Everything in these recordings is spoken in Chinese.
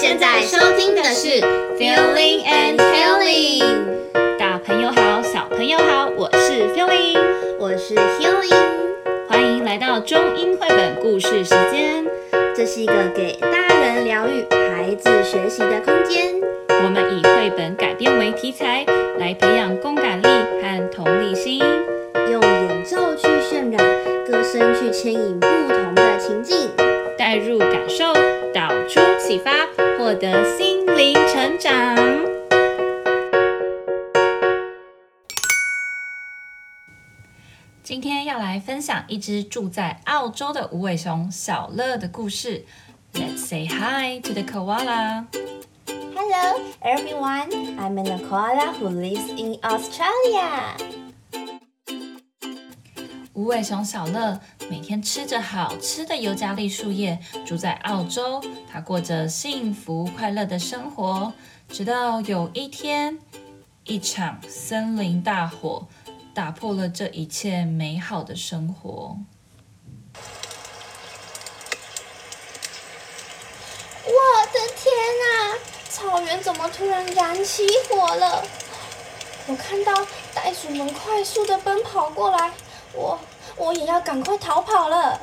现在收听的是 Feeling and Healing。大朋友好，小朋友好，我是 Feeling，我是 Healing，欢迎来到中英绘本故事时间。这是一个给大人疗愈、孩子学习的空间。我们以绘本改编为题材，来培养共感力和同理心，用演奏去渲染，歌声去牵引不同的情境，带入感受，导出启发，获得心灵成长。今天要来分享一只住在澳洲的无尾熊小乐的故事。Let's say hi to the koala. Hello, everyone. I'm a koala who lives in Australia. 无尾熊小乐每天吃着好吃的尤加利树叶，住在澳洲。他过着幸福快乐的生活，直到有一天，一场森林大火打破了这一切美好的生活。我的天哪！草原怎么突然燃起火了？我看到袋鼠们快速的奔跑过来。我我也要赶快逃跑了。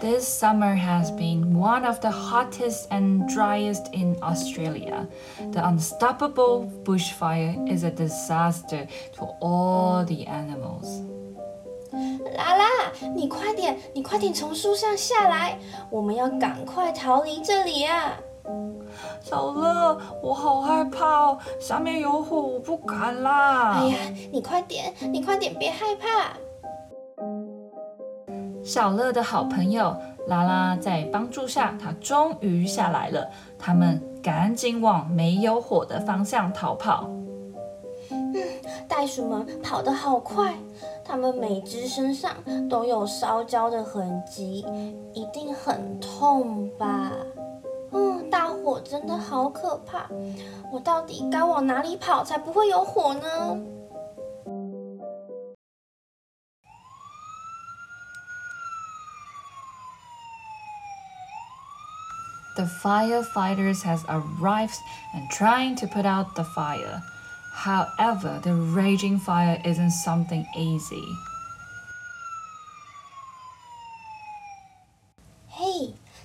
This summer has been one of the hottest and driest in Australia. The unstoppable bushfire is a disaster to all the animals. 拉拉，你快点，你快点从树上下来，我们要赶快逃离这里啊！小乐，我好害怕哦，下面有火，我不敢啦。哎呀，你快点，你快点，别害怕。小乐的好朋友拉拉在帮助下，他终于下来了。他们赶紧往没有火的方向逃跑。嗯，袋鼠们跑得好快，它们每只身上都有烧焦的痕迹，一定很痛吧？嗯，大火真的好可怕！我到底该往哪里跑才不会有火呢？The firefighters has arrived and trying to put out the fire. However, the raging fire isn't something easy.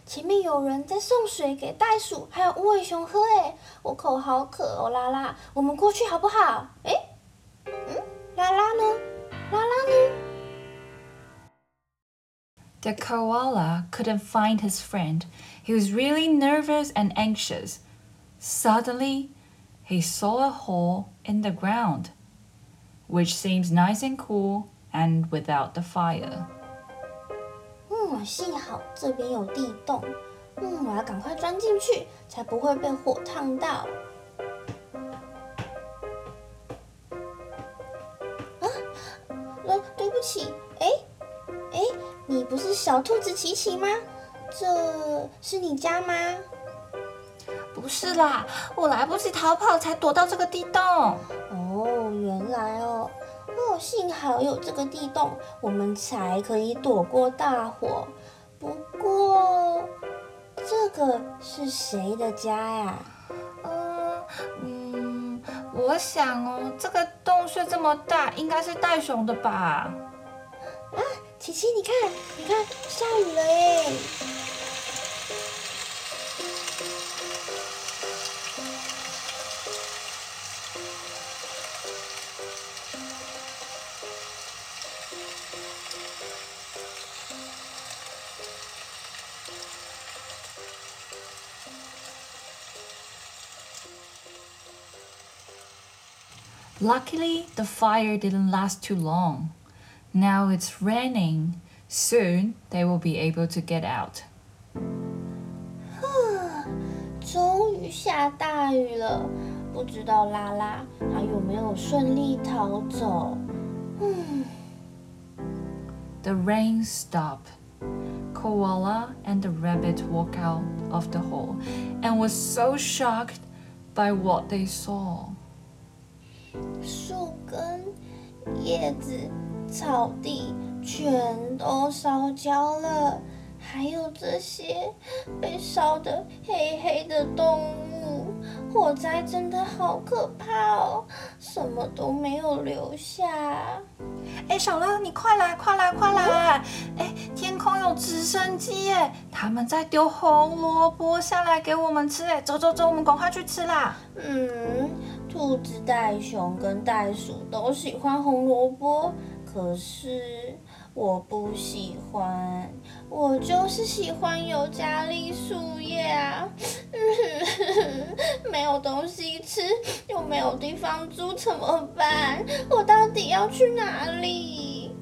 前面有人在送水给袋鼠还有无尾熊喝，哎，我口好渴哦，拉拉，我们过去好不好？哎，嗯，拉拉呢？拉拉呢？The koala couldn't find his friend. He was really nervous and anxious. Suddenly, he saw a hole in the ground, which seems nice and cool and without the fire. 嗯，幸好这边有地洞。嗯，我要赶快钻进去，才不会被火烫到。啊，呃，对不起，哎，哎，你不是小兔子琪琪吗？这是你家吗？不是啦，我来不及逃跑，才躲到这个地洞。哦，原来哦。哦，幸好有这个地洞，我们才可以躲过大火。不过，这个是谁的家呀？嗯嗯，我想哦，这个洞穴这么大，应该是袋熊的吧？啊，琪琪，你看，你看，下雨了耶 ！Luckily, the fire didn't last too long. Now it's raining. Soon they will be able to get out. 终于下大雨了，不知道拉拉还有没有顺利逃走？嗯。The rain stopped. Koala and the rabbit walked out of the hole and was so shocked by what they saw. 树根、叶子、草地全都烧焦了，还有这些被烧得黑黑的动物，火灾真的好可怕哦，什么都没有留下。哎，小乐，你快来，快来，快来！哎，天空有直升机耶，他们在丢红萝卜下来给我们吃。哎，走走走，我们赶快去吃啦。嗯，兔子、袋熊跟袋鼠都喜欢红萝卜，可是。我不喜欢，我就是喜欢尤加利树叶啊！没有东西吃，又没有地方住，怎么办？我到底要去哪里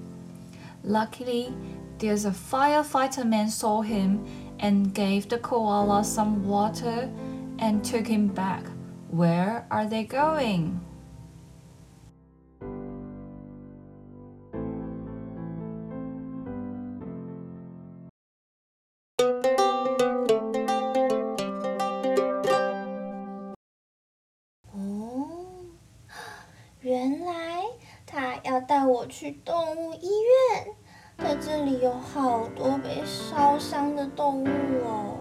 ？Luckily, there's a firefighter man saw him and gave the koala some water and took him back. Where are they going? 哦，原来他要带我去动物医院，在这里有好多被烧伤的动物哦。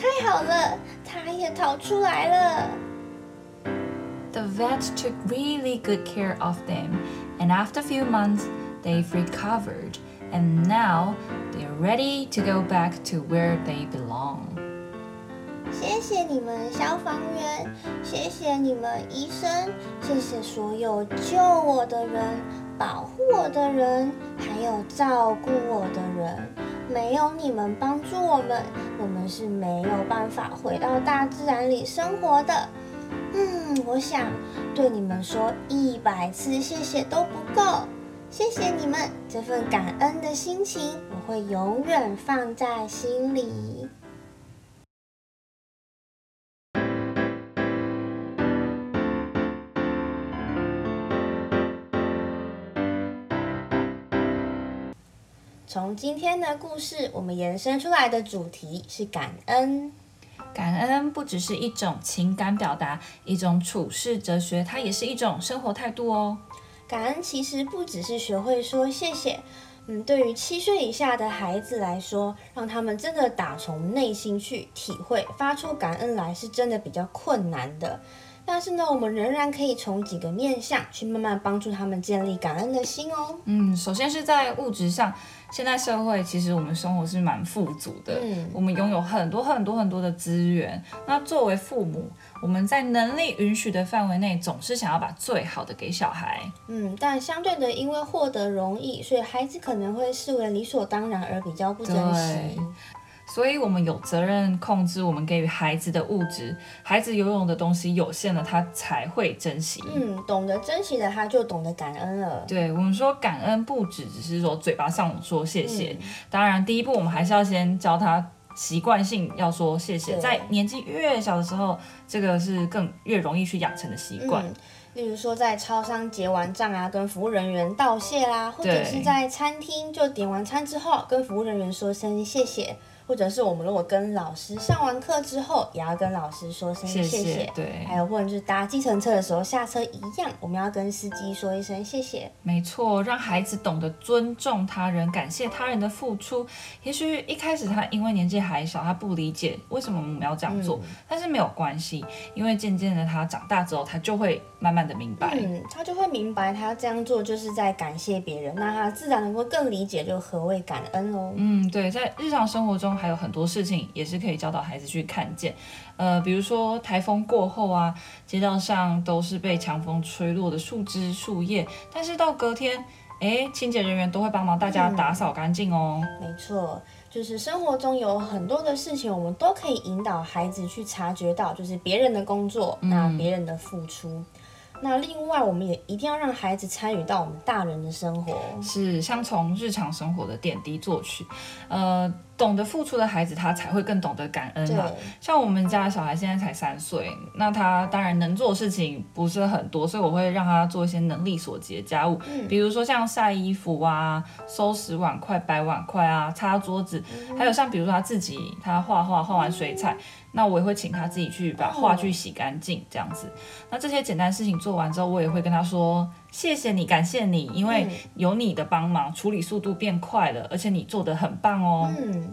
太好了，他也逃出来了。The vet took really good care of them, and after a few months, they've recovered, and now they're ready to go back to where they belong. 谢谢你们消防员，谢谢你们医生，谢谢所有救我的人、保护我的人，还有照顾我的人。没有你们帮助我们，我们是没有办法回到大自然里生活的。嗯，我想对你们说一百次谢谢都不够。谢谢你们这份感恩的心情，我会永远放在心里。从今天的故事，我们延伸出来的主题是感恩。感恩不只是一种情感表达，一种处事哲学，它也是一种生活态度哦。感恩其实不只是学会说谢谢，嗯，对于七岁以下的孩子来说，让他们真的打从内心去体会，发出感恩来，是真的比较困难的。但是呢，我们仍然可以从几个面向去慢慢帮助他们建立感恩的心哦。嗯，首先是在物质上，现在社会其实我们生活是蛮富足的，嗯，我们拥有很多很多很多的资源。那作为父母，我们在能力允许的范围内，总是想要把最好的给小孩。嗯，但相对的，因为获得容易，所以孩子可能会视为理所当然而比较不珍惜。所以，我们有责任控制我们给予孩子的物质。孩子游泳的东西有限了，他才会珍惜。嗯，懂得珍惜的，他就懂得感恩了。对，我们说感恩，不只只是说嘴巴上说谢谢。嗯、当然，第一步我们还是要先教他习惯性要说谢谢。在年纪越小的时候，这个是更越容易去养成的习惯。嗯、例如说，在超商结完账啊，跟服务人员道谢啦，或者是在餐厅就点完餐之后，跟服务人员说声谢谢。或者是我们如果跟老师上完课之后，也要跟老师说声谢谢。对，还有或者是搭计程车的时候下车一样，我们要跟司机说一声谢谢。没错，让孩子懂得尊重他人，感谢他人的付出。也许一开始他因为年纪还小，他不理解为什么我们要这样做，嗯、但是没有关系，因为渐渐的他长大之后，他就会慢慢的明白。嗯，他就会明白他这样做就是在感谢别人，那他自然能够更理解就何谓感恩喽。嗯，对，在日常生活中。还有很多事情也是可以教导孩子去看见，呃，比如说台风过后啊，街道上都是被强风吹落的树枝树叶，但是到隔天，诶，清洁人员都会帮忙大家打扫干净哦。嗯，没错，就是生活中有很多的事情，我们都可以引导孩子去察觉到，就是别人的工作，那别人的付出。嗯那另外，我们也一定要让孩子参与到我们大人的生活，是，像从日常生活的点滴做起。呃，懂得付出的孩子，他才会更懂得感恩啊。对。像我们家的小孩现在才三岁，那他当然能做的事情不是很多，所以我会让他做一些能力所及的家务，嗯、比如说像晒衣服啊、收拾碗筷、摆碗筷啊、擦桌子，嗯、还有像比如说他自己他画画画完水彩，那我也会请他自己去把画具洗干净这样子。那这些简单事情做完之后，我也会跟他说谢谢你，感谢你，因为有你的帮忙，处理速度变快了，而且你做得很棒哦。嗯。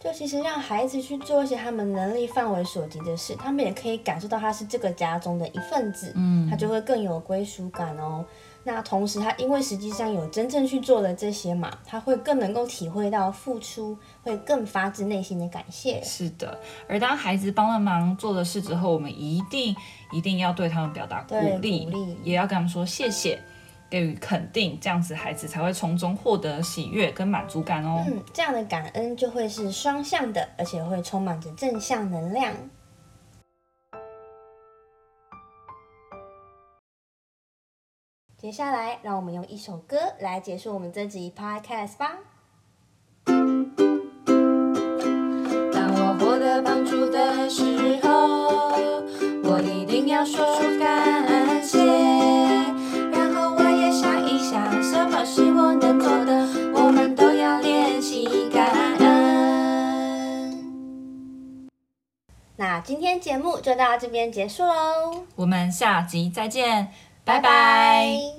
就其实让孩子去做一些他们能力范围所及的事，他们也可以感受到他是这个家中的一份子，嗯，他就会更有归属感哦。那同时，他因为实际上有真正去做了这些嘛，他会更能够体会到付出，会更发自内心的感谢。是的，而当孩子帮了忙做了事之后，我们一定一定要对他们表达鼓励，鼓励，也要跟他们说谢谢。给予肯定，这样子孩子才会从中获得喜悦跟满足感哦。嗯，这样的感恩就会是双向的，而且会充满着正向能量。接下来，让我们用一首歌来结束我们这集 Podcast 吧。当我获得帮助的时候，我一定要说出感谢。那今天节目就到这边结束喽，我们下集再见，拜拜。拜拜。